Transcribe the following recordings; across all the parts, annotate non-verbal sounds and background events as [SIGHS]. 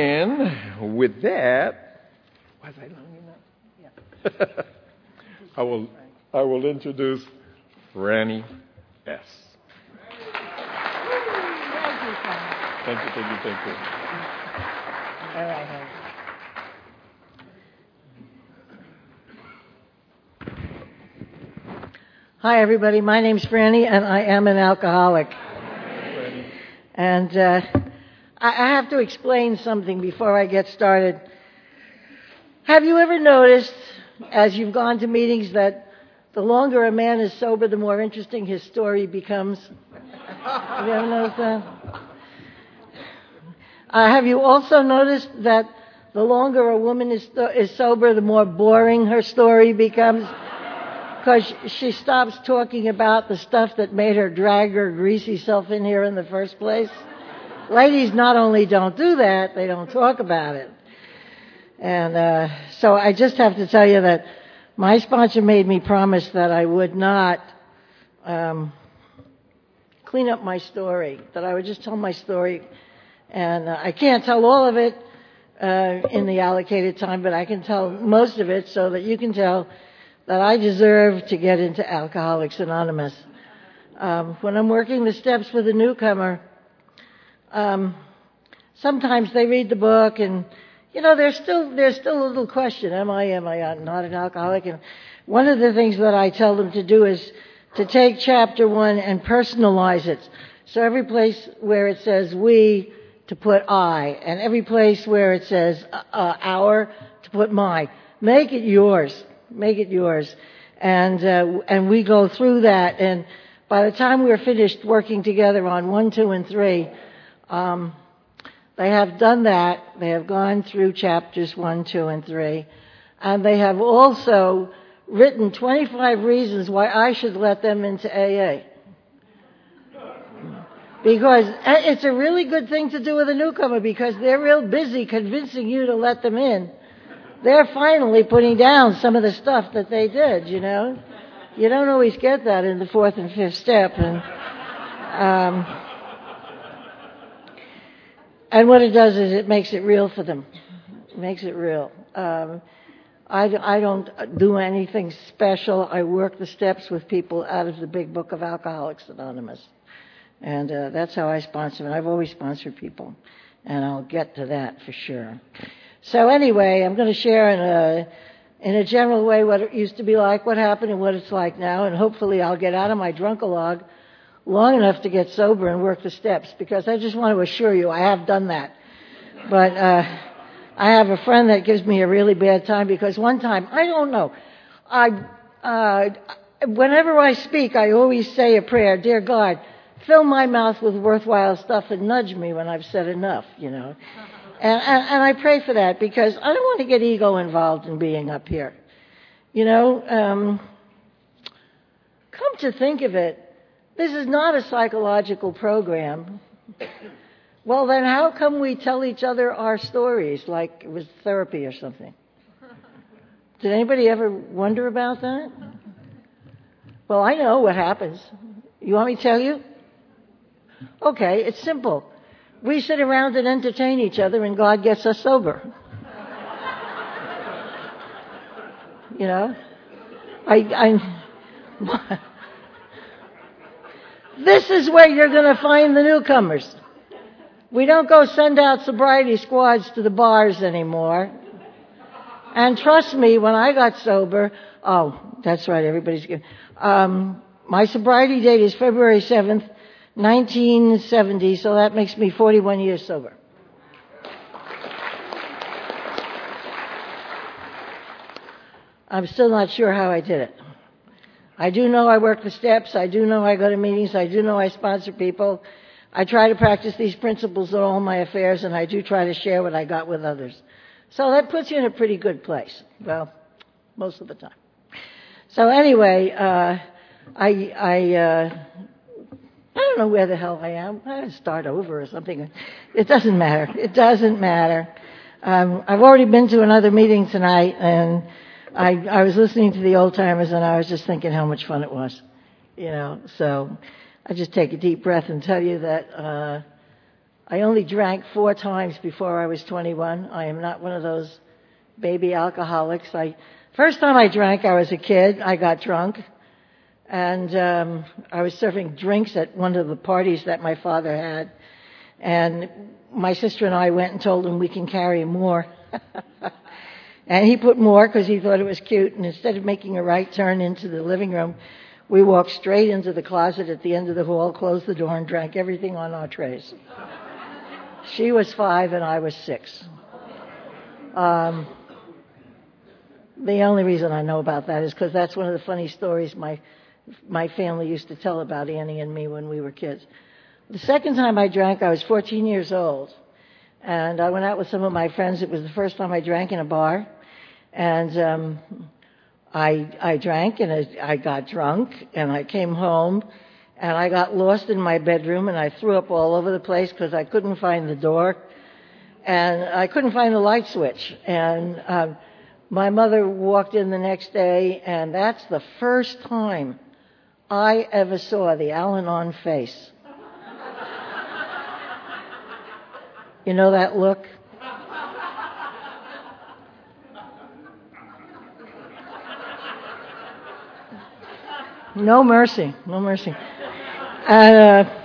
And with that, was I long enough? Yeah. [LAUGHS] I will I will introduce Franny S. Thank you, thank you, thank you. All right, honey. Hi, everybody. My name's Franny, and I am an alcoholic. And uh, I have to explain something before I get started. Have you ever noticed, as you've gone to meetings, that the longer a man is sober, the more interesting his story becomes? Have you ever noticed that? Uh, have you also noticed that the longer a woman is, is sober, the more boring her story becomes? Because she stops talking about the stuff that made her drag her greasy self in here in the first place. Ladies not only don't do that, they don't talk about it. And uh, so I just have to tell you that my sponsor made me promise that I would not um, clean up my story, that I would just tell my story. And uh, I can't tell all of it uh, in the allocated time, but I can tell most of it so that you can tell that I deserve to get into Alcoholics Anonymous. Um, when I'm working the steps with a newcomer, um, sometimes they read the book and you know there's still there's still a little question am I am I not an alcoholic? And one of the things that I tell them to do is to take chapter 1 and personalize it. So every place where it says we to put I and every place where it says uh, uh, our to put my. Make it yours make it yours. And uh, and we go through that. And by the time we're finished working together on 1 2 and 3 um, they have done that. They have gone through chapters 1, 2, and 3. And they have also written 25 reasons why I should let them into AA. Because it's a really good thing to do with a newcomer because they're real busy convincing you to let them in. They're finally putting down some of the stuff that they did, you know. You don't always get that in the fourth and fifth step. And, um, and what it does is it makes it real for them. It makes it real. Um, I, I don't do anything special. I work the steps with people out of the big book of Alcoholics Anonymous. And uh, that's how I sponsor them. I've always sponsored people. And I'll get to that for sure. So anyway, I'm going to share in a, in a general way what it used to be like, what happened, and what it's like now. And hopefully I'll get out of my drunkalog long enough to get sober and work the steps because I just want to assure you I have done that. But uh, I have a friend that gives me a really bad time because one time, I don't know, I, uh, whenever I speak, I always say a prayer, Dear God, fill my mouth with worthwhile stuff and nudge me when I've said enough, you know. [LAUGHS] And, and, and I pray for that because I don't want to get ego involved in being up here. You know, um, come to think of it, this is not a psychological program. Well, then how come we tell each other our stories like it was therapy or something? Did anybody ever wonder about that? Well, I know what happens. You want me to tell you? Okay, it's simple. We sit around and entertain each other, and God gets us sober. you know? I, I, this is where you're going to find the newcomers. We don't go send out sobriety squads to the bars anymore. And trust me, when I got sober, oh, that's right, everybody's good. Um, my sobriety date is February 7th, 1970, so that makes me 41 years sober. I'm still not sure how I did it. I do know I work the steps. I do know I go to meetings. I do know I sponsor people. I try to practice these principles in all my affairs, and I do try to share what I got with others. So that puts you in a pretty good place. Well, most of the time. So anyway, uh, I, I, uh, I don't know where the hell I am. I start over or something. It doesn't matter. It doesn't matter. Um, I've already been to another meeting tonight, and I, I was listening to the old timers, and I was just thinking how much fun it was. You know, so I just take a deep breath and tell you that uh, I only drank four times before I was 21. I am not one of those baby alcoholics. I first time I drank, I was a kid. I got drunk, and um, I was serving drinks at one of the parties that my father had, and my sister and I went and told him we can carry more. [LAUGHS] and he put more because he thought it was cute. And instead of making a right turn into the living room, we walked straight into the closet at the end of the hall, closed the door, and drank everything on our trays. she was five and I was six. Um, the only reason I know about that is because that's one of the funny stories my my family used to tell about Annie and me when we were kids. The second time I drank, I was 14 years old. And I went out with some of my friends. It was the first time I drank in a bar. And um, I, I drank and I, I got drunk and I came home and I got lost in my bedroom and I threw up all over the place because I couldn't find the door and I couldn't find the light switch. And um, my mother walked in the next day and that's the first time I ever saw the Al Anon face. You know that look? No mercy, no mercy. And uh,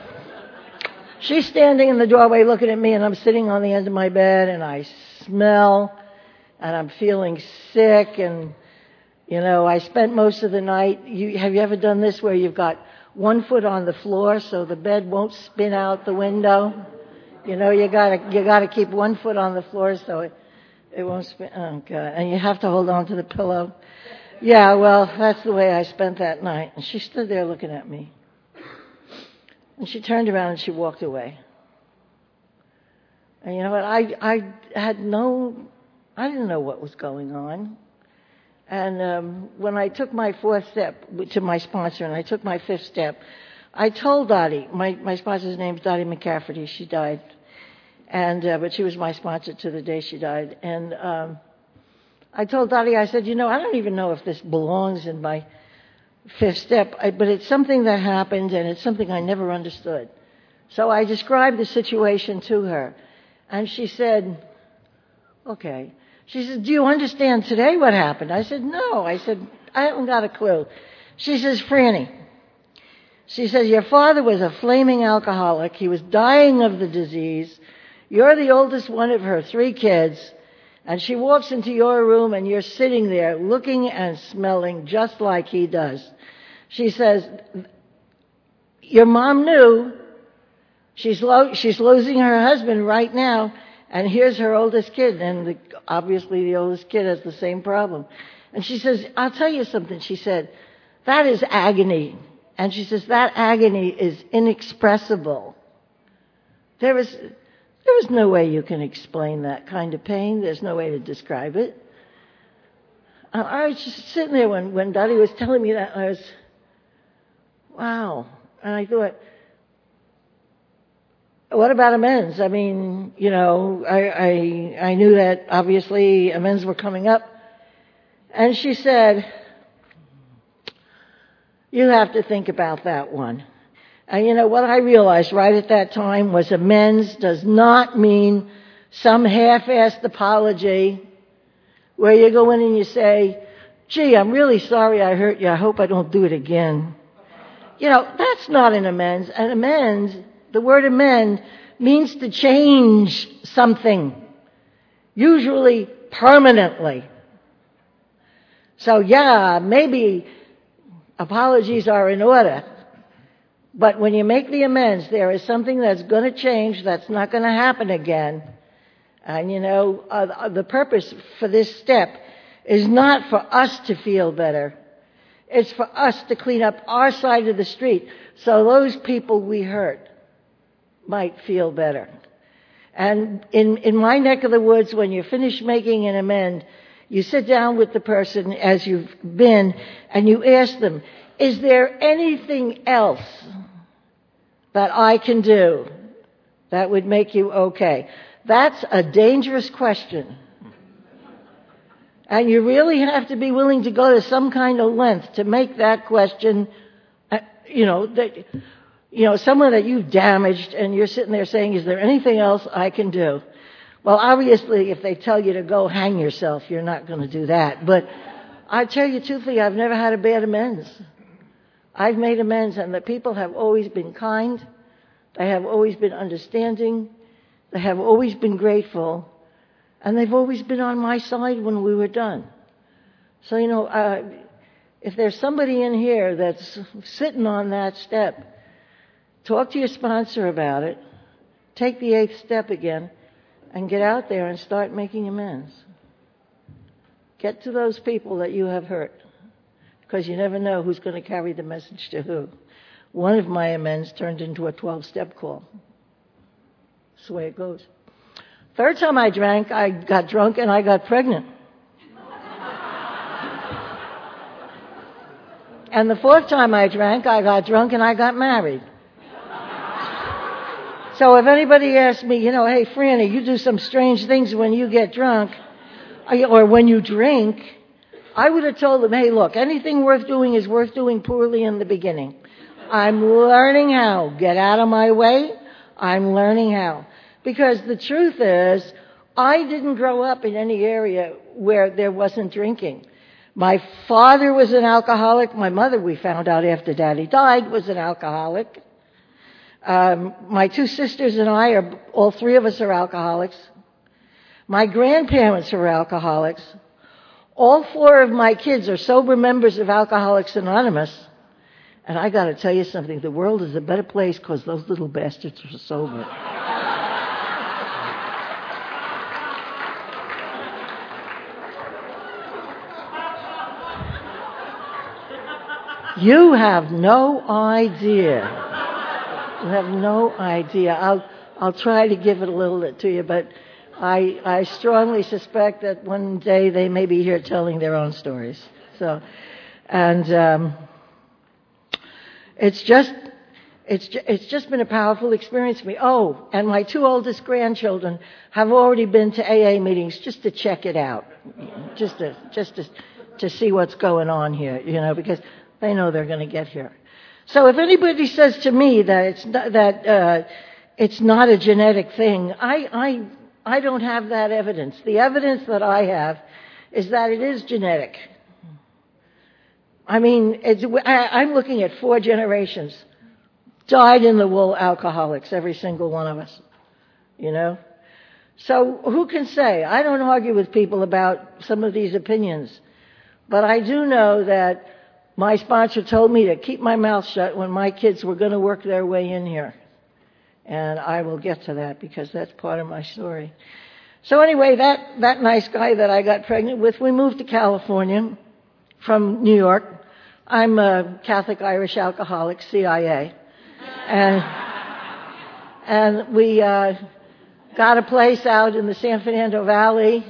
she's standing in the doorway looking at me, and I'm sitting on the end of my bed, and I smell, and I'm feeling sick, and you know, I spent most of the night. You, have you ever done this where you've got one foot on the floor so the bed won't spin out the window? You know, you gotta you gotta keep one foot on the floor so it it won't spin. Oh God! And you have to hold on to the pillow. Yeah, well, that's the way I spent that night. And she stood there looking at me. And she turned around and she walked away. And you know what? I I had no, I didn't know what was going on. And um, when I took my fourth step to my sponsor, and I took my fifth step, I told Dottie, my, my sponsor's name is Dottie McCafferty. She died, and uh, but she was my sponsor to the day she died. And um, I told Dottie, I said, you know, I don't even know if this belongs in my fifth step, I, but it's something that happened, and it's something I never understood. So I described the situation to her, and she said, okay. She said, do you understand today what happened? I said, no. I said, I haven't got a clue. She says, Franny, she says, Your father was a flaming alcoholic. He was dying of the disease. You're the oldest one of her three kids. And she walks into your room and you're sitting there looking and smelling just like he does. She says, Your mom knew. She's, lo- she's losing her husband right now. And here's her oldest kid. And the, obviously the oldest kid has the same problem. And she says, I'll tell you something. She said, That is agony. And she says that agony is inexpressible. There is, there is no way you can explain that kind of pain. There's no way to describe it. I was just sitting there when, when Dottie was telling me that, I was, wow. And I thought, what about amends? I mean, you know, I, I, I knew that obviously amends were coming up. And she said, you have to think about that one. And you know, what I realized right at that time was amends does not mean some half-assed apology where you go in and you say, gee, I'm really sorry I hurt you. I hope I don't do it again. You know, that's not an amends. An amends, the word amend means to change something, usually permanently. So yeah, maybe apologies are in order. But when you make the amends, there is something that's going to change, that's not going to happen again. And you know, uh, the purpose for this step is not for us to feel better. It's for us to clean up our side of the street so those people we hurt might feel better. And in, in my neck of the woods, when you finish making an amend, you sit down with the person as you've been and you ask them, is there anything else that I can do that would make you okay? That's a dangerous question. And you really have to be willing to go to some kind of length to make that question, uh, you know, that, you know, someone that you've damaged and you're sitting there saying, is there anything else I can do? Well, obviously, if they tell you to go hang yourself, you're not going to do that. But I tell you truthfully, I've never had a bad amends. I've made amends and the people have always been kind. They have always been understanding. They have always been grateful. And they've always been on my side when we were done. So, you know, uh, if there's somebody in here that's sitting on that step, talk to your sponsor about it. Take the eighth step again and get out there and start making amends. Get to those people that you have hurt because you never know who's going to carry the message to who. One of my amends turned into a 12 step call. That's the way it goes. Third time I drank, I got drunk and I got pregnant. and the fourth time I drank, I got drunk and I got married. So if anybody asks me, you know, hey, Franny, you do some strange things when you get drunk or when you drink, I would have told them, hey, look, anything worth doing is worth doing poorly in the beginning. I'm learning how. Get out of my way. I'm learning how. Because the truth is, I didn't grow up in any area where there wasn't drinking. My father was an alcoholic. My mother, we found out after daddy died, was an alcoholic. Um, my two sisters and I are, all three of us are alcoholics. My grandparents are alcoholics. All four of my kids are sober members of Alcoholics Anonymous. And I gotta tell you something, the world is a better place because those little bastards are sober. You have no idea have no idea. I'll, I'll try to give it a little bit to you, but I, I strongly suspect that one day they may be here telling their own stories. So, and um, it's just it's it's just been a powerful experience for me. Oh, and my two oldest grandchildren have already been to AA meetings just to check it out, just to just to to see what's going on here, you know, because they know they're going to get here. So if anybody says to me that it's not, that uh, it's not a genetic thing, I, I I don't have that evidence. The evidence that I have is that it is genetic. I mean, I, I'm looking at four generations, dyed in the wool alcoholics, every single one of us. You know. So who can say? I don't argue with people about some of these opinions, but I do know that my sponsor told me to keep my mouth shut when my kids were going to work their way in here. And I will get to that because that's part of my story. So anyway, that, that nice guy that I got pregnant with, we moved to California from New York. I'm a Catholic Irish alcoholic, CIA. And, and we, uh, got a place out in the San Fernando Valley.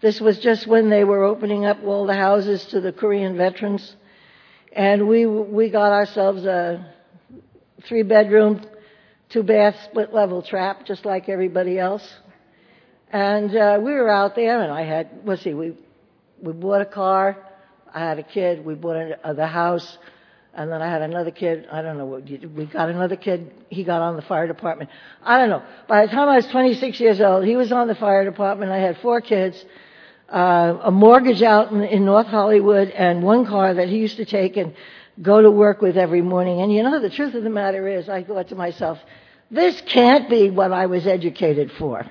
This was just when they were opening up all the houses to the Korean veterans. And we, we got ourselves a three bedroom, two bath, split level trap, just like everybody else. And, uh, we were out there and I had, let's see, we, we bought a car. I had a kid. We bought a, uh, house. And then I had another kid. I don't know what we got another kid. He got on the fire department. I don't know. By the time I was 26 years old, he was on the fire department. I had four kids uh, a mortgage out in, in North Hollywood and one car that he used to take and go to work with every morning. And you know, the truth of the matter is, I thought to myself, this can't be what I was educated for.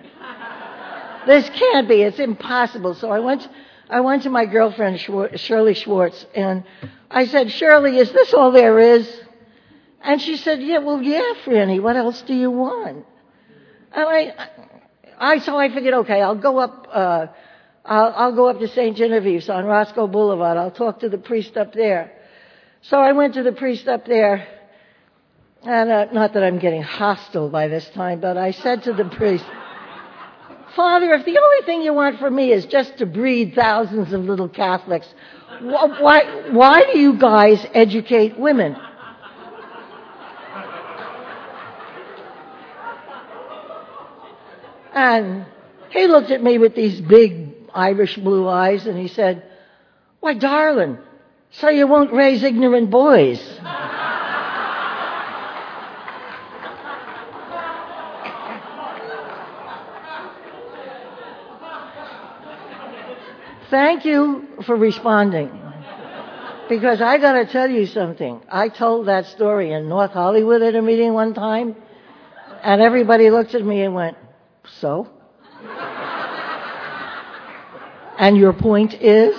this can't be. It's impossible. So I went, I went to my girlfriend, Shirley Schwartz, and I said, Shirley, is this all there is? And she said, yeah, well, yeah, Franny, what else do you want? And I, I, so I figured, okay, I'll go up, uh, I'll, I'll go up to St. Genevieve's on Roscoe Boulevard. I'll talk to the priest up there. So I went to the priest up there, and uh, not that I'm getting hostile by this time, but I said to the priest, Father, if the only thing you want from me is just to breed thousands of little Catholics, why, why do you guys educate women? And he looked at me with these big Irish blue eyes, and he said, Why, darling, so you won't raise ignorant boys. Thank you for responding. Because I got to tell you something. I told that story in North Hollywood at a meeting one time, and everybody looked at me and went, So? And your point is?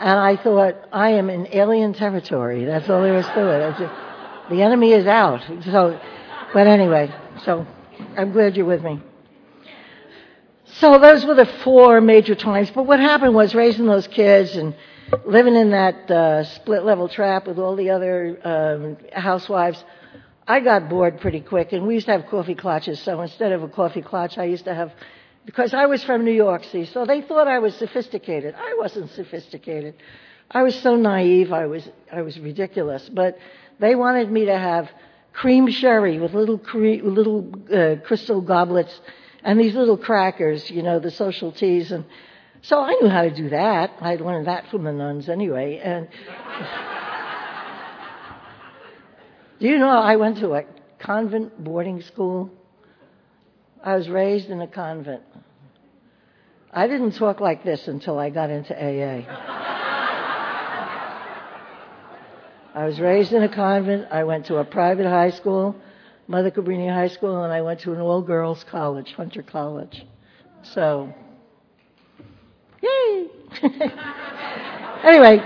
And I thought, I am in alien territory. That's all there is to it. Just, the enemy is out. So, but anyway, so I'm glad you're with me. So those were the four major times. But what happened was raising those kids and living in that uh, split level trap with all the other um, housewives. I got bored pretty quick, and we used to have coffee clutches. So instead of a coffee clutch, I used to have because I was from New York, see, so they thought I was sophisticated. I wasn't sophisticated. I was so naive, I was, I was ridiculous. But they wanted me to have cream sherry with little, cre- little uh, crystal goblets and these little crackers, you know, the social teas. And so I knew how to do that. I'd learned that from the nuns anyway. And [LAUGHS] do you know I went to a convent boarding school? I was raised in a convent. I didn't talk like this until I got into AA. I was raised in a convent. I went to a private high school, Mother Cabrini High School, and I went to an all girls college, Hunter College. So, yay! [LAUGHS] anyway,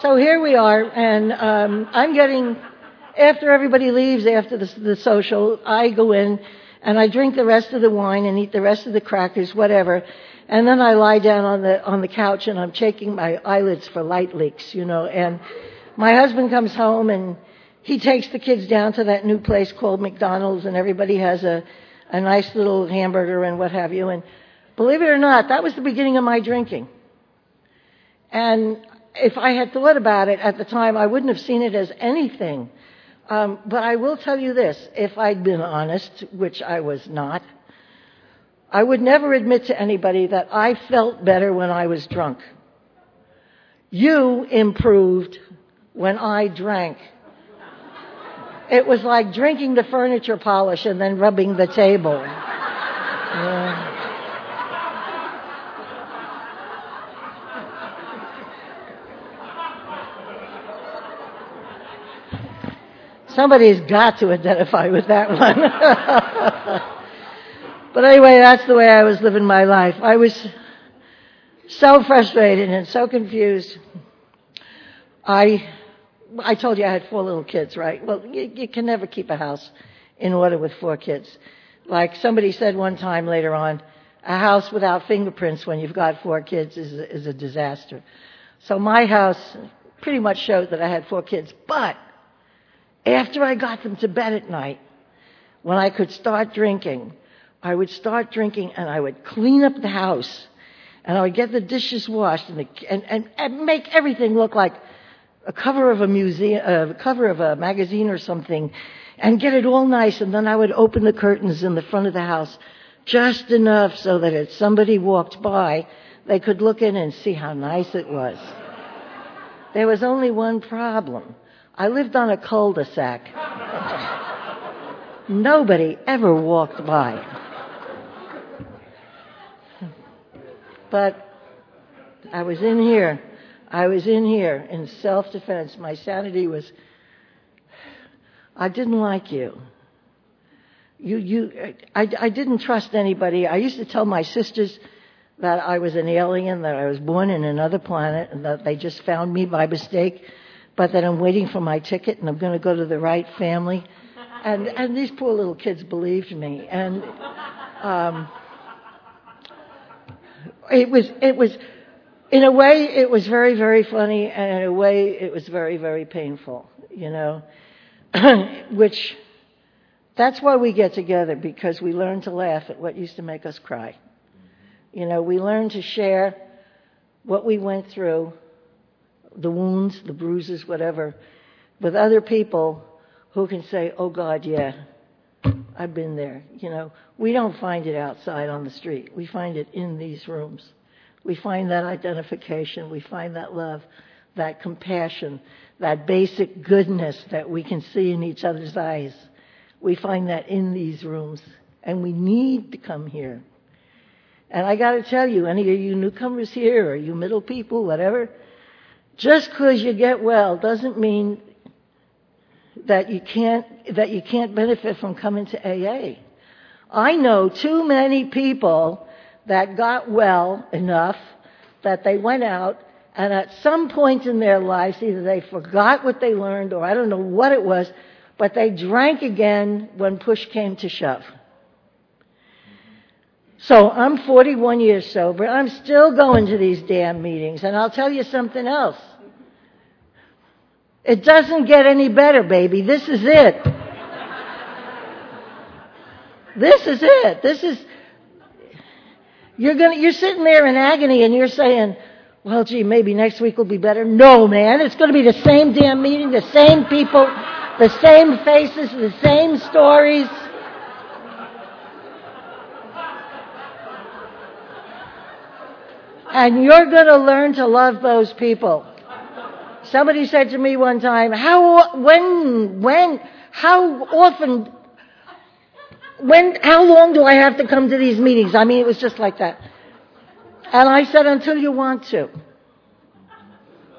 so here we are, and um, I'm getting, after everybody leaves, after the, the social, I go in and I drink the rest of the wine and eat the rest of the crackers, whatever. And then I lie down on the on the couch and I'm checking my eyelids for light leaks, you know. And my husband comes home and he takes the kids down to that new place called McDonald's and everybody has a a nice little hamburger and what have you. And believe it or not, that was the beginning of my drinking. And if I had thought about it at the time, I wouldn't have seen it as anything um, but I will tell you this if I'd been honest, which I was not, I would never admit to anybody that I felt better when I was drunk. You improved when I drank. It was like drinking the furniture polish and then rubbing the table. Yeah. Somebody's got to identify with that one. [LAUGHS] but anyway, that's the way I was living my life. I was so frustrated and so confused. I, I told you I had four little kids, right? Well, you, you can never keep a house in order with four kids. Like somebody said one time later on, a house without fingerprints when you've got four kids is, is a disaster. So my house pretty much showed that I had four kids, but after I got them to bed at night, when I could start drinking, I would start drinking and I would clean up the house and I would get the dishes washed and, the, and, and, and make everything look like a cover of a museum, a cover of a magazine or something, and get it all nice. And then I would open the curtains in the front of the house just enough so that if somebody walked by, they could look in and see how nice it was. There was only one problem. I lived on a cul-de-sac. Nobody ever walked by. But I was in here. I was in here in self defense. My sanity was. I didn't like you. You, you, I, I didn't trust anybody. I used to tell my sisters that I was an alien, that I was born in another planet, and that they just found me by mistake but that I'm waiting for my ticket and I'm going to go to the right family. And, and these poor little kids believed me. And um, it was, it was, in a way, it was very, very funny, and in a way, it was very, very painful, you know. [CLEARS THROAT] Which, that's why we get together, because we learn to laugh at what used to make us cry. You know, we learn to share what we went through the wounds, the bruises, whatever, with other people who can say, oh God, yeah, I've been there. You know, we don't find it outside on the street. We find it in these rooms. We find that identification. We find that love, that compassion, that basic goodness that we can see in each other's eyes. We find that in these rooms. And we need to come here. And I got to tell you, any of you newcomers here or you middle people, whatever, just because you get well doesn't mean that you can't that you can't benefit from coming to AA. I know too many people that got well enough that they went out and at some point in their lives either they forgot what they learned or I don't know what it was, but they drank again when push came to shove. So I'm 41 years sober. I'm still going to these damn meetings. And I'll tell you something else. It doesn't get any better, baby. This is it. this is it. This is, you're gonna, you're sitting there in agony and you're saying, well, gee, maybe next week will be better. No, man. It's going to be the same damn meeting, the same people, the same faces, the same stories. And you're going to learn to love those people. Somebody said to me one time, how, when, when, how often, when, how long do I have to come to these meetings? I mean, it was just like that. And I said, until you want to.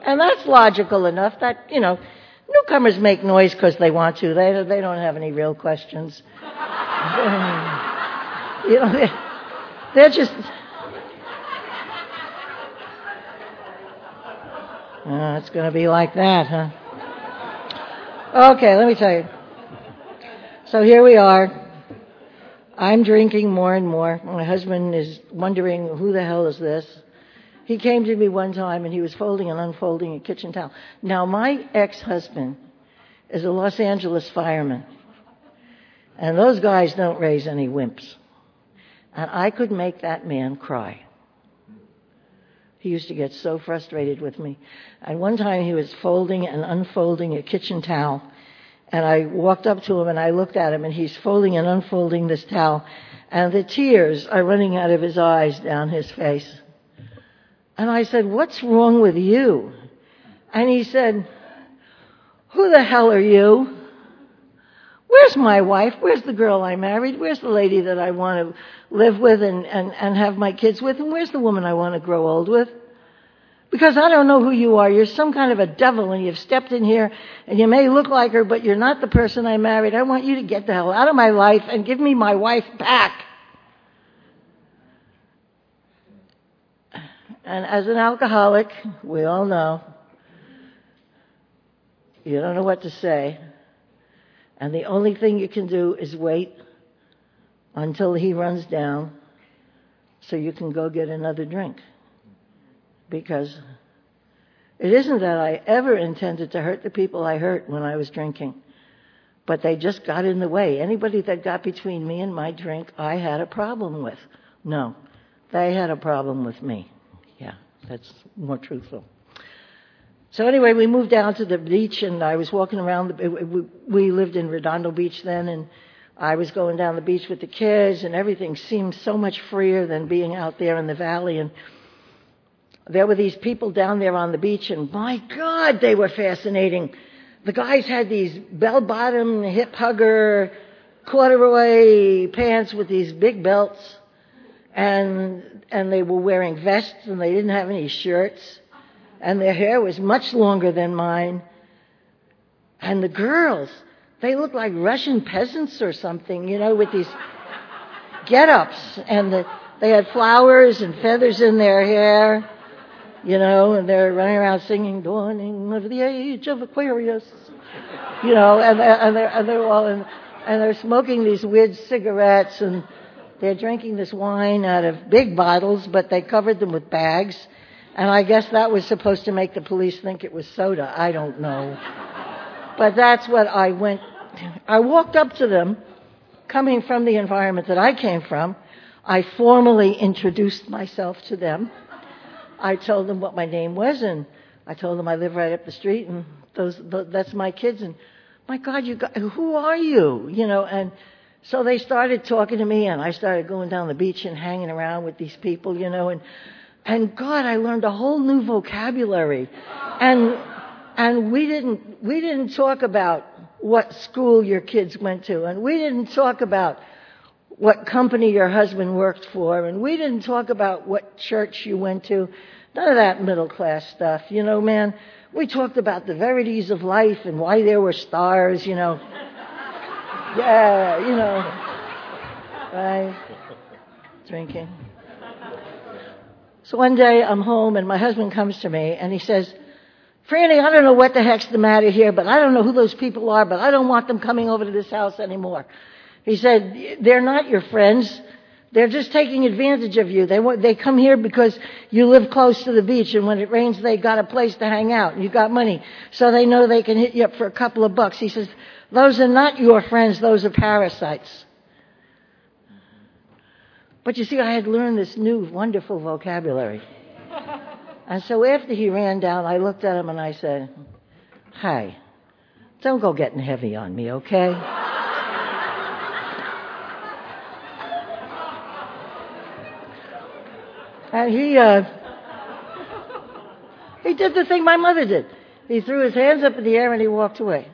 And that's logical enough that, you know, newcomers make noise because they want to. They, they don't have any real questions. [LAUGHS] you know, they're, they're just, Uh, it's going to be like that, huh? Okay, let me tell you. So here we are. I'm drinking more and more. My husband is wondering who the hell is this. He came to me one time and he was folding and unfolding a kitchen towel. Now, my ex husband is a Los Angeles fireman. And those guys don't raise any wimps. And I could make that man cry. He used to get so frustrated with me. And one time he was folding and unfolding a kitchen towel. And I walked up to him and I looked at him and he's folding and unfolding this towel. And the tears are running out of his eyes down his face. And I said, What's wrong with you? And he said, Who the hell are you? Where's my wife? Where's the girl I married? Where's the lady that I want to live with and, and, and have my kids with? And where's the woman I want to grow old with? Because I don't know who you are. You're some kind of a devil and you've stepped in here and you may look like her, but you're not the person I married. I want you to get the hell out of my life and give me my wife back. And as an alcoholic, we all know, you don't know what to say. And the only thing you can do is wait until he runs down so you can go get another drink. Because it isn't that I ever intended to hurt the people I hurt when I was drinking, but they just got in the way. Anybody that got between me and my drink, I had a problem with. No, they had a problem with me. Yeah, that's more truthful. So anyway, we moved down to the beach, and I was walking around. The, we lived in Redondo Beach then, and I was going down the beach with the kids, and everything seemed so much freer than being out there in the valley. And there were these people down there on the beach, and my God, they were fascinating. The guys had these bell-bottom, hip-hugger, corduroy pants with these big belts, and and they were wearing vests, and they didn't have any shirts and their hair was much longer than mine. And the girls, they looked like Russian peasants or something, you know, with these get-ups, and the, they had flowers and feathers in their hair, you know, and they're running around singing "Dawning of the Age of Aquarius," you know, and they're, and they're, and they're all in, and they're smoking these weird cigarettes and they're drinking this wine out of big bottles, but they covered them with bags and I guess that was supposed to make the police think it was soda. I don't know. But that's what I went. I walked up to them, coming from the environment that I came from. I formally introduced myself to them. I told them what my name was, and I told them I live right up the street, and those, that's my kids. And my God, you got, who are you? You know, and so they started talking to me, and I started going down the beach and hanging around with these people, you know, and and God, I learned a whole new vocabulary. And, and we didn't, we didn't talk about what school your kids went to. And we didn't talk about what company your husband worked for, and we didn't talk about what church you went to. None of that middle class stuff. You know, man, we talked about the verities of life and why there were stars, you know. yeah, you know. Right? Drinking. So one day I'm home and my husband comes to me and he says, Franny, I don't know what the heck's the matter here, but I don't know who those people are, but I don't want them coming over to this house anymore. He said, they're not your friends. They're just taking advantage of you. They want, they come here because you live close to the beach, and when it rains, they got a place to hang out, and you got money, so they know they can hit you up for a couple of bucks. He says, those are not your friends; those are parasites. But you see, I had learned this new, wonderful vocabulary. and so after he ran down, I looked at him and I said, "Hi, don't go getting heavy on me, okay?" And he, uh, he did the thing my mother did. He threw his hands up in the air and he walked away.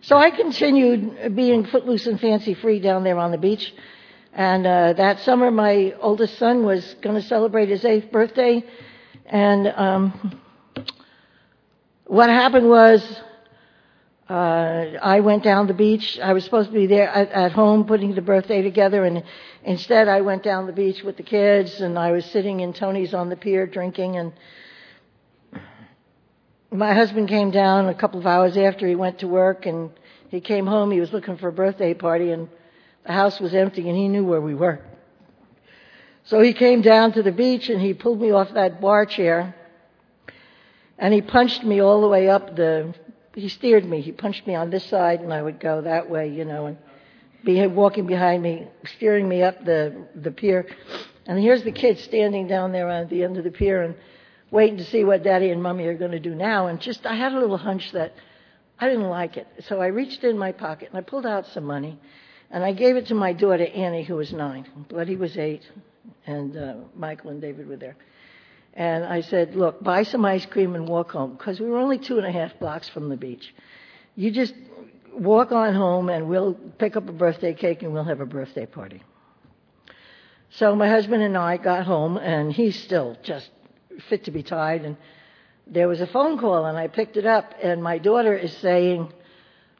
So I continued being footloose and fancy free down there on the beach. And uh, that summer, my oldest son was going to celebrate his eighth birthday. And um, what happened was uh, I went down the beach. I was supposed to be there at, at home putting the birthday together, and instead I went down the beach with the kids, and I was sitting in Tony's on the pier drinking. And my husband came down a couple of hours after he went to work, and he came home. He was looking for a birthday party, and the house was empty, and he knew where we were. So he came down to the beach, and he pulled me off that bar chair, and he punched me all the way up the he steered me. He punched me on this side, and I would go that way, you know, and be walking behind me, steering me up the the pier. And here's the kids standing down there at the end of the pier and waiting to see what Daddy and Mummy are going to do now. And just I had a little hunch that I didn't like it, so I reached in my pocket and I pulled out some money, and I gave it to my daughter Annie, who was nine. Buddy was eight, and uh, Michael and David were there. And I said, look, buy some ice cream and walk home because we were only two and a half blocks from the beach. You just walk on home and we'll pick up a birthday cake and we'll have a birthday party. So my husband and I got home and he's still just fit to be tied and there was a phone call and I picked it up and my daughter is saying,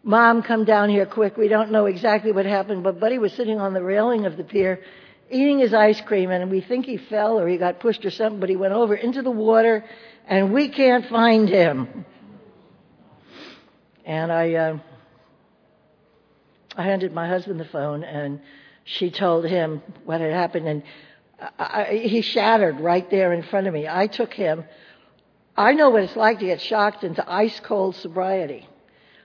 Mom, come down here quick. We don't know exactly what happened, but Buddy was sitting on the railing of the pier eating his ice cream, and we think he fell or he got pushed or something, but he went over into the water, and we can't find him. And I, uh, I handed my husband the phone, and she told him what had happened, and I, he shattered right there in front of me. I took him. I know what it's like to get shocked into ice cold sobriety.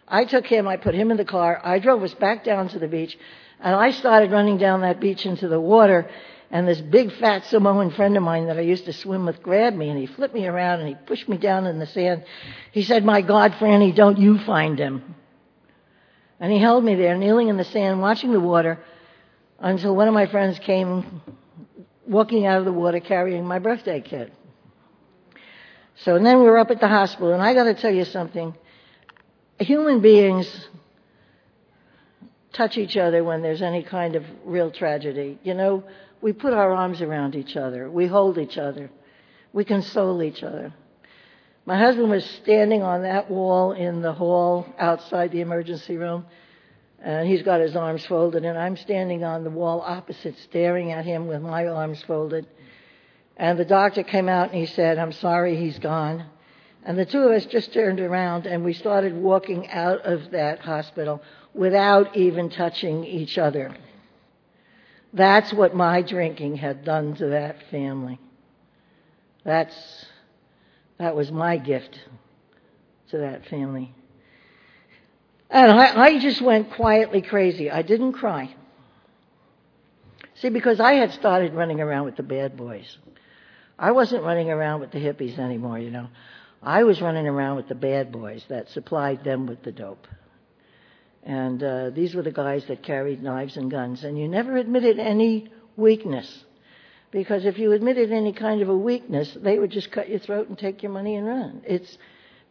I took him, I put him in the car, I drove us back down to the beach. And I started running down that beach into the water, and this big fat Samoan friend of mine that I used to swim with grabbed me, and he flipped me around and he pushed me down in the sand. He said, My God, Franny, don't you find him. And he held me there, kneeling in the sand, watching the water, until one of my friends came walking out of the water carrying my birthday kit. So then we were up at the hospital, and I got to tell you something. Human beings touch each other when there's any kind of real tragedy. You know, we put our arms around each other, we hold each other, we console each other. My husband was standing on that wall in the hall outside the emergency room, and he's got his arms folded, and I'm standing on the wall opposite, staring at him with my arms folded. And the doctor came out and he said, I'm sorry he's gone. And the two of us just turned around and we started walking out of that hospital without even touching each other. That's what my drinking had done to that family. That's, that was my gift to that family. And I, I just went quietly crazy. I didn't cry. See, because I had started running around with the bad boys. I wasn't running around with the hippies anymore, you know. I was running around with the bad boys that supplied them with the dope. And uh, these were the guys that carried knives and guns. And you never admitted any weakness. Because if you admitted any kind of a weakness, they would just cut your throat and take your money and run. It's,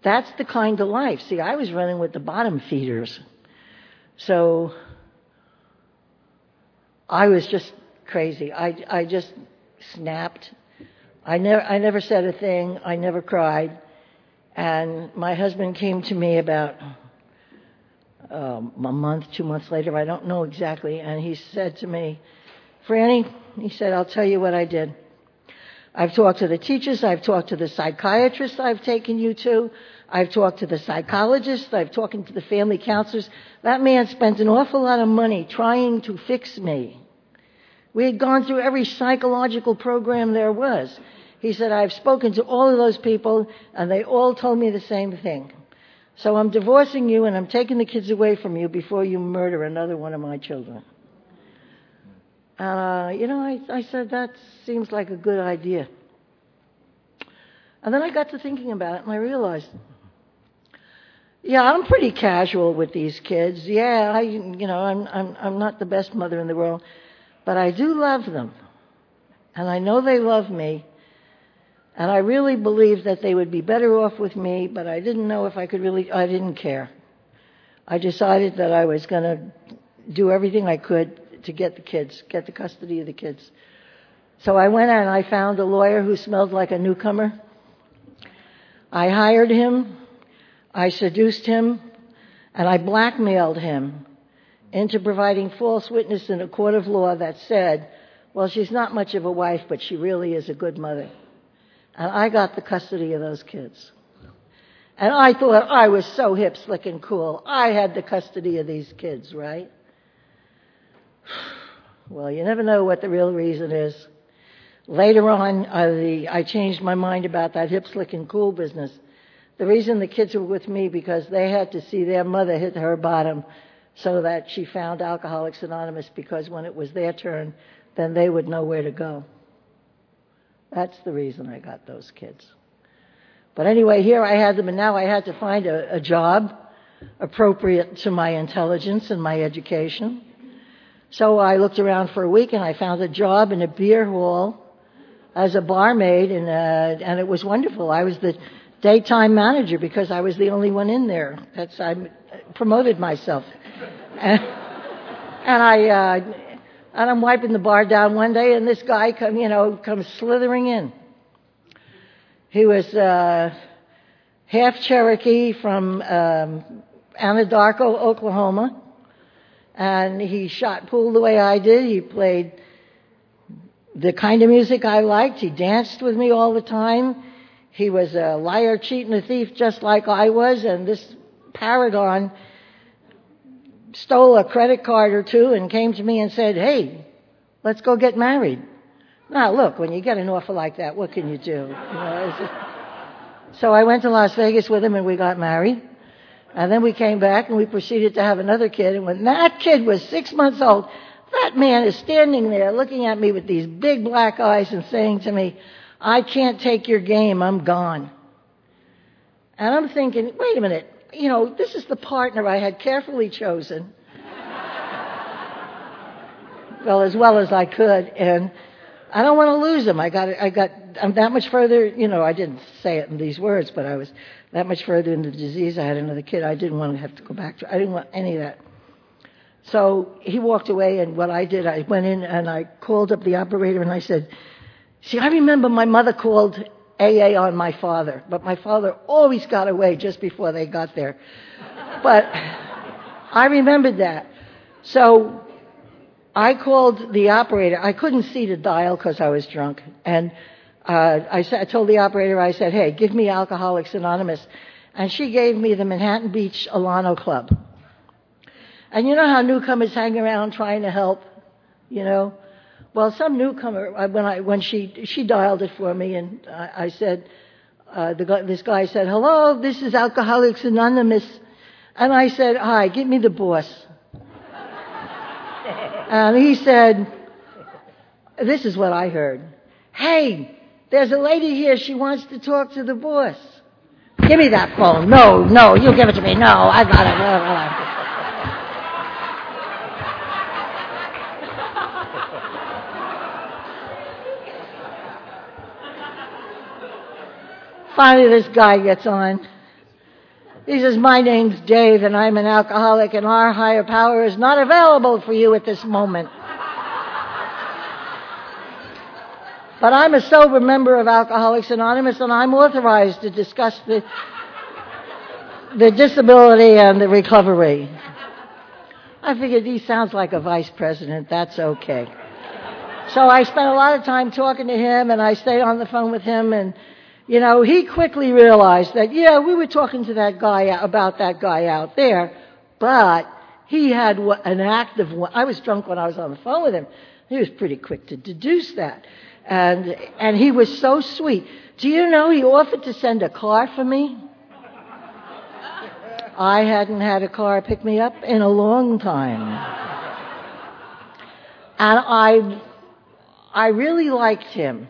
that's the kind of life. See, I was running with the bottom feeders. So I was just crazy. I, I just snapped. I never, I never said a thing. I never cried. And my husband came to me about um, a month, two months later, I don't know exactly, and he said to me, Franny, he said, I'll tell you what I did. I've talked to the teachers, I've talked to the psychiatrists I've taken you to, I've talked to the psychologists, I've talked to the family counselors. That man spent an awful lot of money trying to fix me. We had gone through every psychological program there was. He said, I've spoken to all of those people, and they all told me the same thing. So I'm divorcing you and I'm taking the kids away from you before you murder another one of my children. Uh, you know, I, I said, that seems like a good idea. And then I got to thinking about it and I realized, yeah, I'm pretty casual with these kids. Yeah, I, you know, I'm, I'm, I'm not the best mother in the world, but I do love them. And I know they love me. And I really believed that they would be better off with me, but I didn't know if I could really, I didn't care. I decided that I was going to do everything I could to get the kids, get the custody of the kids. So I went and I found a lawyer who smelled like a newcomer. I hired him, I seduced him, and I blackmailed him into providing false witness in a court of law that said, well, she's not much of a wife, but she really is a good mother. And I got the custody of those kids. And I thought I was so hip, slick, and cool. I had the custody of these kids, right? [SIGHS] Well, you never know what the real reason is. Later on, uh, the, I changed my mind about that hip, slick, and cool business. The reason the kids were with me because they had to see their mother hit her bottom so that she found Alcoholics Anonymous because when it was their turn, then they would know where to go. That's the reason I got those kids. But anyway, here I had them, and now I had to find a, a job appropriate to my intelligence and my education. So I looked around for a week and I found a job in a beer hall as a barmaid, and, uh, and it was wonderful. I was the daytime manager because I was the only one in there. That's I promoted myself, and, [LAUGHS] and I uh, and I'm wiping the bar down one day, and this guy come, you know, comes slithering in. He was uh, half Cherokee from um, Anadarko, Oklahoma, and he shot pool the way I did. He played the kind of music I liked. He danced with me all the time. He was a liar, cheat, and a thief, just like I was. And this paragon stole a credit card or two and came to me and said, Hey, let's go get married. Now, look, when you get an offer like that, what can you do? You know, so I went to Las Vegas with him and we got married. And then we came back and we proceeded to have another kid. And when that kid was six months old, that man is standing there looking at me with these big black eyes and saying to me, I can't take your game, I'm gone. And I'm thinking, wait a minute, you know, this is the partner I had carefully chosen. well, as well as I could, and I don't want to lose him. I got, I got, I'm that much further, you know, I didn't say it in these words, but I was that much further into the disease. I had another kid. I didn't want to have to go back to, I didn't want any of that. So he walked away, and what I did, I went in and I called up the operator and I said, See, I remember my mother called AA on my father, but my father always got away just before they got there. But I remembered that. So I called the operator. I couldn't see the dial because I was drunk. And uh, I, said, I told the operator, I said, hey, give me Alcoholics Anonymous. And she gave me the Manhattan Beach Alano Club. And you know how newcomers hang around trying to help, you know? Well, some newcomer uh, when I when she she dialed it for me, and I, I said, uh, the this guy said, "Hello, this is Alcoholics Anonymous," and I said, "Hi, give me the boss." [LAUGHS] and he said, "This is what I heard. Hey, there's a lady here. She wants to talk to the boss. Give me that phone. No, no, you give it to me. No, I got it." Finally, this guy gets on. He says, My name's Dave, and I'm an alcoholic, and our higher power is not available for you at this moment. But I'm a sober member of Alcoholics Anonymous and I'm authorized to discuss the, the disability and the recovery. I figured he sounds like a vice president. That's okay. So I spent a lot of time talking to him and I stayed on the phone with him and you know, he quickly realized that, yeah, we were talking to that guy about that guy out there, but he had an active one. I was drunk when I was on the phone with him. He was pretty quick to deduce that. And, and he was so sweet. Do you know he offered to send a car for me? I hadn't had a car pick me up in a long time. And I, I really liked him.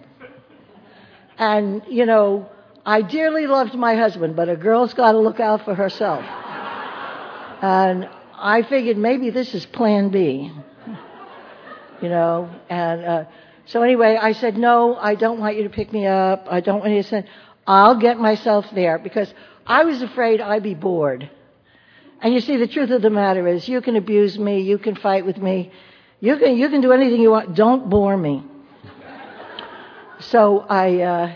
And, you know, I dearly loved my husband, but a girl's got to look out for herself. And I figured maybe this is plan B. You know, and uh, so anyway, I said, no, I don't want you to pick me up. I don't want you to send. I'll get myself there because I was afraid I'd be bored. And you see, the truth of the matter is, you can abuse me, you can fight with me, you can you can do anything you want. Don't bore me. So I, uh,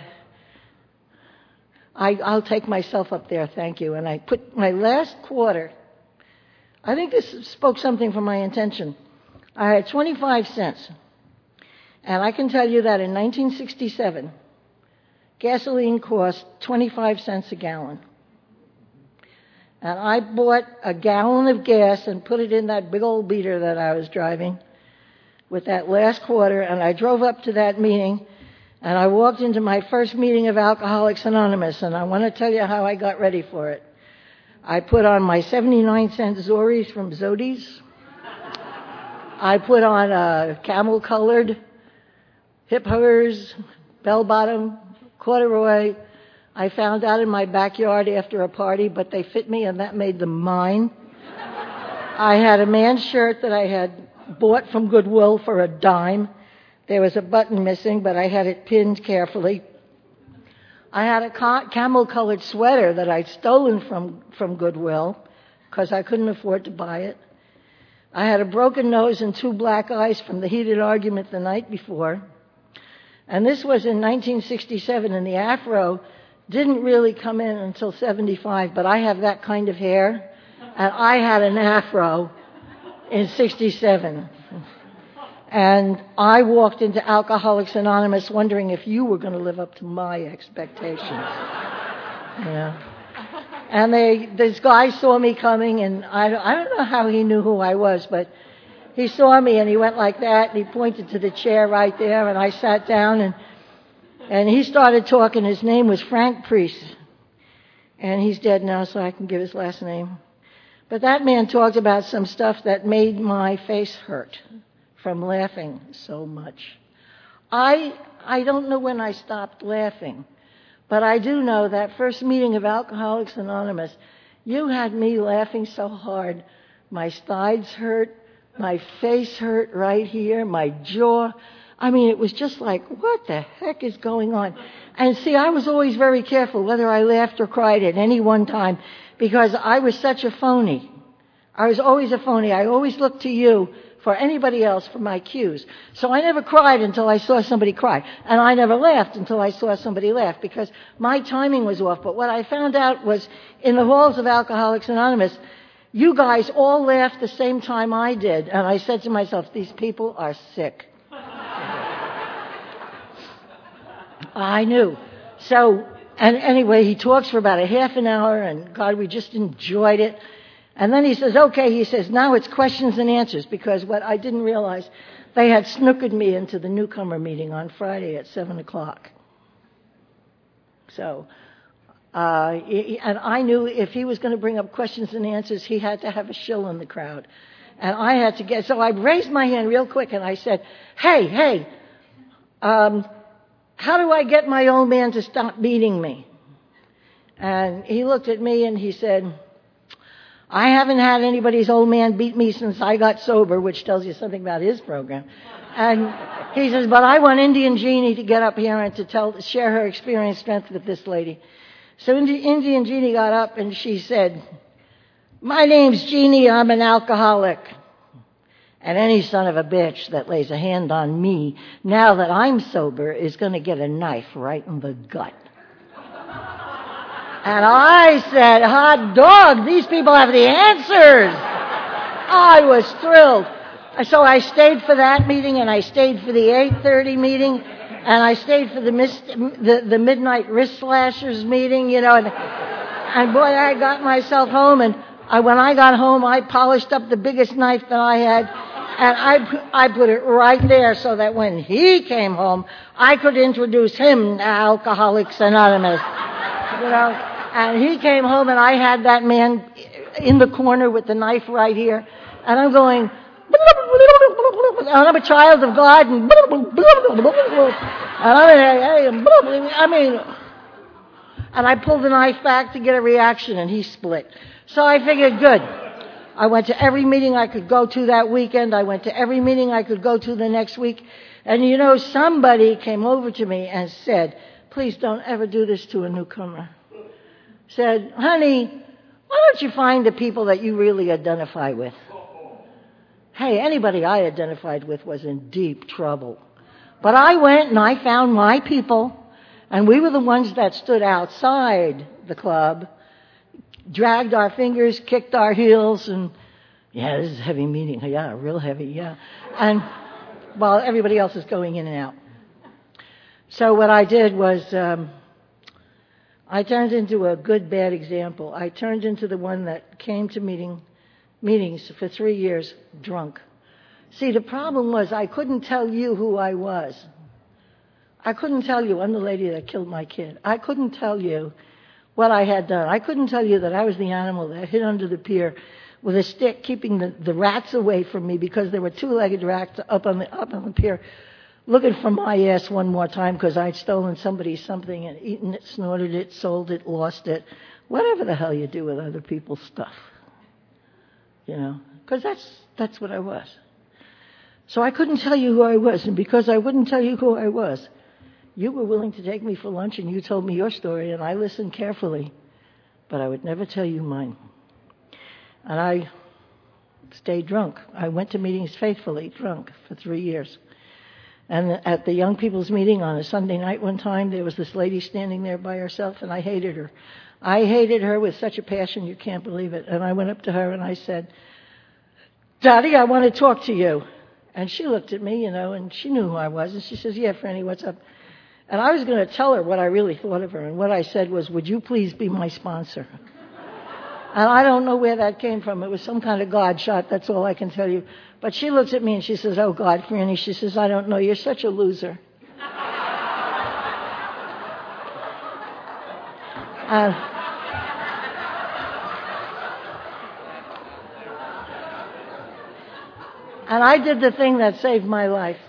I, I'll take myself up there, thank you. And I put my last quarter. I think this spoke something for my intention. I had 25 cents. And I can tell you that in 1967, gasoline cost 25 cents a gallon. And I bought a gallon of gas and put it in that big old beater that I was driving with that last quarter. And I drove up to that meeting and I walked into my first meeting of Alcoholics Anonymous, and I want to tell you how I got ready for it. I put on my 79 cent Zoris from Zody's. I put on a camel colored hip huggers, bell bottom, corduroy. I found out in my backyard after a party, but they fit me and that made them mine. I had a man's shirt that I had bought from Goodwill for a dime there was a button missing, but I had it pinned carefully. I had a camel colored sweater that I'd stolen from, from Goodwill because I couldn't afford to buy it. I had a broken nose and two black eyes from the heated argument the night before. And this was in 1967, and the afro didn't really come in until 75, but I have that kind of hair, and I had an afro in 67. And I walked into Alcoholics Anonymous wondering if you were going to live up to my expectations. [LAUGHS] yeah. And they, this guy saw me coming, and I, I don't know how he knew who I was, but he saw me and he went like that, and he pointed to the chair right there, and I sat down, and and he started talking. His name was Frank Priest, and he's dead now, so I can give his last name. But that man talked about some stuff that made my face hurt from laughing so much. I, I don't know when I stopped laughing, but I do know that first meeting of Alcoholics Anonymous, you had me laughing so hard. My sides hurt, my face hurt right here, my jaw. I mean, it was just like, what the heck is going on? And see, I was always very careful whether I laughed or cried at any one time because I was such a phony. I was always a phony. I always looked to you for anybody else for my cues. So I never cried until I saw somebody cry. And I never laughed until I saw somebody laugh because my timing was off. But what I found out was in the halls of Alcoholics Anonymous, you guys all laughed the same time I did. And I said to myself, these people are sick. I knew. So, and anyway, he talks for about a half an hour and God, we just enjoyed it. And then he says, okay, he says, now it's questions and answers because what I didn't realize, they had snookered me into the newcomer meeting on Friday at 7 o'clock. So, uh, and I knew if he was going to bring up questions and answers, he had to have a shill in the crowd. And I had to get, so I raised my hand real quick and I said, hey, hey, um, how do I get my old man to stop beating me? And he looked at me and he said, I haven't had anybody's old man beat me since I got sober, which tells you something about his program. And he says, but I want Indian Jeannie to get up here and to tell, share her experience strength with this lady. So Indian Jeannie got up and she said, my name's Jeannie, I'm an alcoholic. And any son of a bitch that lays a hand on me, now that I'm sober, is going to get a knife right in the gut. And I said, hot dog, these people have the answers. I was thrilled. So I stayed for that meeting and I stayed for the 8.30 meeting and I stayed for the, the, the midnight wrist slashers meeting, you know, and, and boy, I got myself home and I, when I got home, I polished up the biggest knife that I had and I, I put it right there so that when he came home, I could introduce him to Alcoholics Anonymous. You know, and he came home and I had that man in the corner with the knife right here. And I'm going, and I'm a child of God and, and I'm, I mean, and I pulled the knife back to get a reaction and he split. So I figured, good. I went to every meeting I could go to that weekend. I went to every meeting I could go to the next week. And you know, somebody came over to me and said, please don't ever do this to a newcomer said, honey, why don't you find the people that you really identify with? Hey, anybody I identified with was in deep trouble. But I went and I found my people, and we were the ones that stood outside the club, dragged our fingers, kicked our heels, and yeah, this is a heavy meeting. Yeah, real heavy, yeah. And while everybody else is going in and out. So what I did was, um, I turned into a good bad example. I turned into the one that came to meeting meetings for three years drunk. See, the problem was I couldn't tell you who I was. I couldn't tell you I'm the lady that killed my kid. I couldn't tell you what I had done. I couldn't tell you that I was the animal that hid under the pier with a stick keeping the, the rats away from me because there were two-legged rats up on the up on the pier looking for my ass one more time because I'd stolen somebody's something and eaten it, snorted it, sold it, lost it, whatever the hell you do with other people's stuff. You know, because that's that's what I was. So I couldn't tell you who I was, and because I wouldn't tell you who I was, you were willing to take me for lunch and you told me your story, and I listened carefully, but I would never tell you mine. And I stayed drunk. I went to meetings faithfully drunk for three years. And at the young people's meeting on a Sunday night one time, there was this lady standing there by herself, and I hated her. I hated her with such a passion you can't believe it. And I went up to her and I said, Dottie, I want to talk to you. And she looked at me, you know, and she knew who I was. And she says, Yeah, Franny, what's up? And I was going to tell her what I really thought of her. And what I said was, Would you please be my sponsor? And I don't know where that came from. It was some kind of God shot, that's all I can tell you. But she looks at me and she says, Oh God, Franny, she says, I don't know, you're such a loser. [LAUGHS] uh, and I did the thing that saved my life.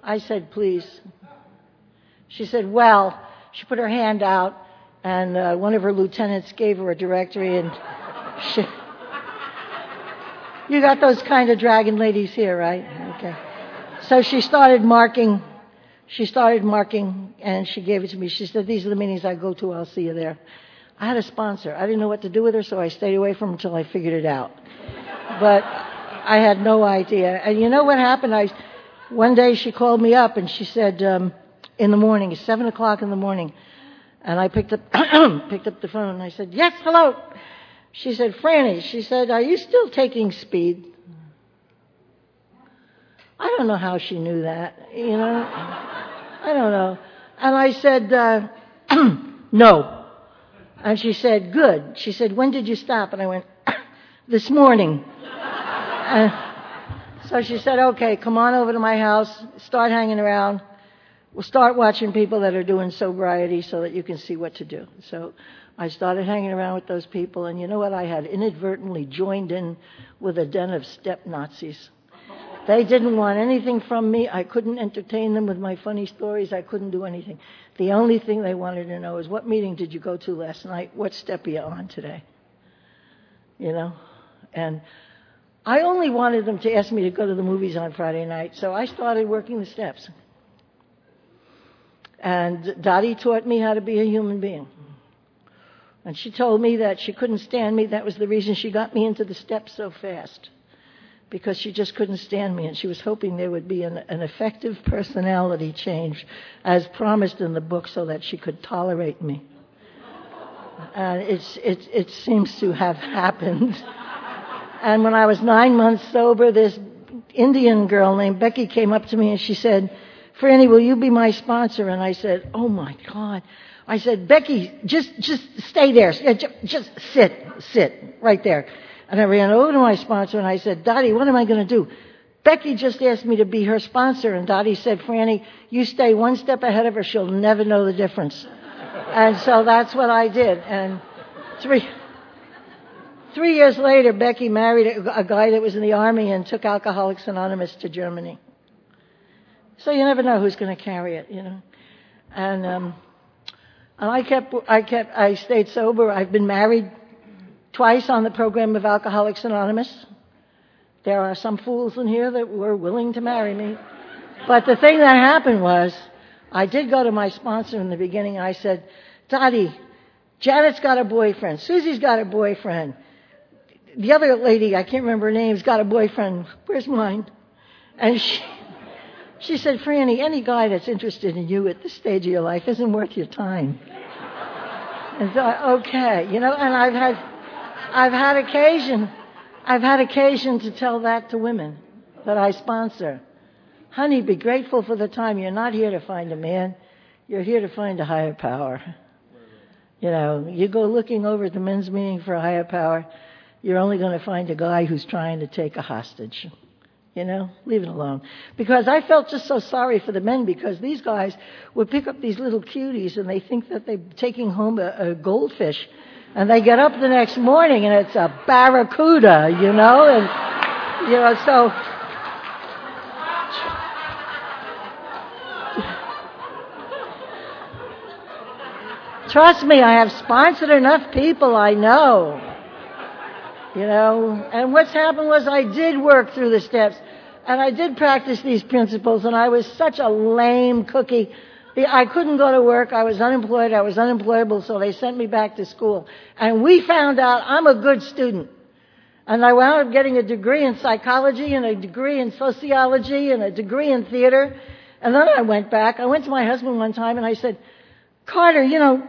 I said, Please. She said, Well, she put her hand out and uh, one of her lieutenants gave her a directory and she, you got those kind of dragon ladies here, right? Okay. So she started marking, she started marking and she gave it to me. She said, these are the meetings I go to, I'll see you there. I had a sponsor. I didn't know what to do with her, so I stayed away from her until I figured it out. But I had no idea. And you know what happened? I, one day she called me up and she said, um, in the morning, seven o'clock in the morning, and I picked up, [CLEARS THROAT] picked up the phone and I said, yes, hello. She said, Franny, she said, are you still taking speed? I don't know how she knew that, you know. I don't know. And I said, uh, [CLEARS THROAT] no. And she said, good. She said, when did you stop? And I went, [CLEARS THROAT] this morning. and so she said, okay, come on over to my house, start hanging around. We'll start watching people that are doing sobriety so that you can see what to do. So I started hanging around with those people, and you know what? I had inadvertently joined in with a den of step Nazis. They didn't want anything from me. I couldn't entertain them with my funny stories. I couldn't do anything. The only thing they wanted to know is what meeting did you go to last night? What step are you on today? You know? And I only wanted them to ask me to go to the movies on Friday night, so I started working the steps. And Dottie taught me how to be a human being. And she told me that she couldn't stand me. That was the reason she got me into the steps so fast. because she just couldn't stand me and she was hoping there would be an, an effective personality change as promised in the book so that she could tolerate me. And it's, it, it seems to have happened. And when I was nine months sober, this Indian girl named Becky came up to me and she said, Franny, will you be my sponsor? And I said, Oh my God. I said, Becky, just, just stay there. Just sit, sit right there. And I ran over to my sponsor and I said, Dottie, what am I going to do? Becky just asked me to be her sponsor. And Dottie said, Franny, you stay one step ahead of her. She'll never know the difference. and so that's what I did. And three, three years later, Becky married a, a guy that was in the army and took Alcoholics Anonymous to Germany. So you never know who's going to carry it, you know. And, um, and I kept, I kept, I stayed sober. I've been married twice on the program of Alcoholics Anonymous. There are some fools in here that were willing to marry me. But the thing that happened was, I did go to my sponsor in the beginning I said, Dottie, Janet's got a boyfriend. Susie's got a boyfriend. The other lady, I can't remember her name, has got a boyfriend. Where's mine? And she, she said, Franny, any guy that's interested in you at this stage of your life isn't worth your time. And so, okay, you know, and I've had, I've had occasion, I've had occasion to tell that to women that I sponsor. Honey, be grateful for the time. You're not here to find a man. You're here to find a higher power. You know, you go looking over at the men's meeting for a higher power, you're only going to find a guy who's trying to take a hostage. You know, leave it alone. Because I felt just so sorry for the men because these guys would pick up these little cuties and they think that they're taking home a, a goldfish and they get up the next morning and it's a barracuda, you know, and, you know, so. Trust me, I have sponsored enough people I know. You know, and what's happened was I did work through the steps and I did practice these principles and I was such a lame cookie I couldn't go to work. I was unemployed. I was unemployable, so they sent me back to school. And we found out I'm a good student. And I wound up getting a degree in psychology and a degree in sociology and a degree in theater. And then I went back. I went to my husband one time and I said, Carter, you know,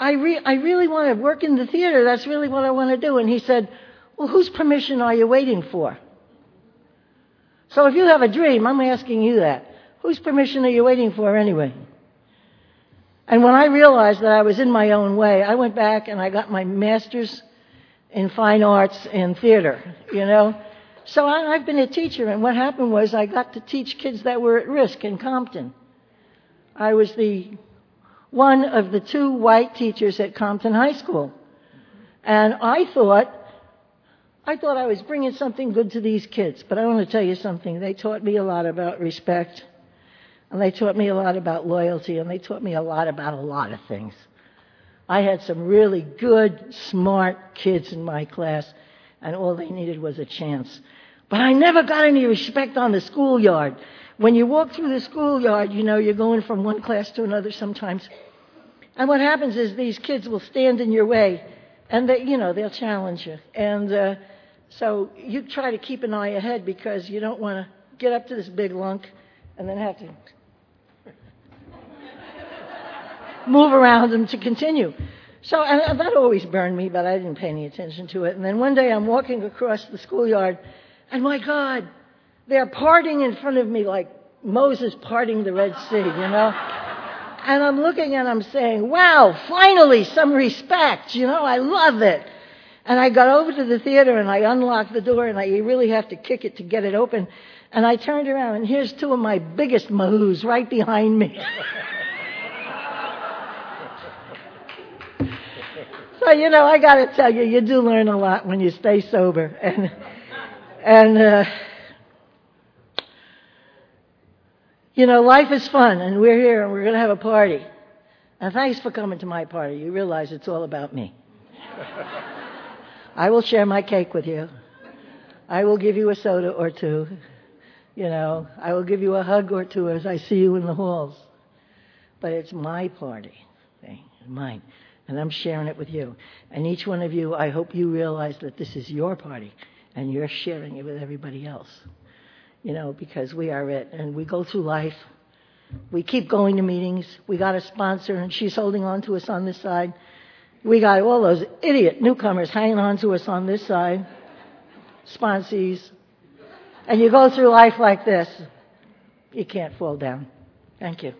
I, re- I really want to work in the theater. That's really what I want to do. And he said, Well, whose permission are you waiting for? So if you have a dream, I'm asking you that. Whose permission are you waiting for anyway? And when I realized that I was in my own way, I went back and I got my master's in fine arts in theater, you know. So I, I've been a teacher, and what happened was I got to teach kids that were at risk in Compton. I was the one of the two white teachers at Compton High School. And I thought, I thought I was bringing something good to these kids, but I want to tell you something. They taught me a lot about respect and they taught me a lot about loyalty, and they taught me a lot about a lot of things. I had some really good, smart kids in my class, and all they needed was a chance. But I never got any respect on the schoolyard. When you walk through the schoolyard, you know, you're going from one class to another sometimes. And what happens is these kids will stand in your way, and they, you know, they'll challenge you. And uh, so you try to keep an eye ahead because you don't want to get up to this big lunk and then have to move around them to continue. So and that always burned me, but I didn't pay any attention to it. And then one day I'm walking across the schoolyard, and my God, they're parting in front of me like Moses parting the Red Sea, you know? And I'm looking and I'm saying, wow, finally some respect, you know, I love it. And I got over to the theater and I unlocked the door and I, really have to kick it to get it open. And I turned around and here's two of my biggest mahoos right behind me. [LAUGHS] so you know, I got to tell you, you do learn a lot when you stay sober, and and uh, you know, life is fun, and we're here, and we're going to have a party. And thanks for coming to my party. You realize it's all about me. I will share my cake with you. I will give you a soda or two. You know, I will give you a hug or two as I see you in the halls. But it's my party, okay? mine and I'm sharing it with you. And each one of you, I hope you realize that this is your party and you're sharing it with everybody else. You know, because we are it, and we go through life. We keep going to meetings. We got a sponsor, and she's holding on to us on this side. We got all those idiot newcomers hanging on to us on this side, sponsees. And you go through life like this. You can't fall down. Thank you.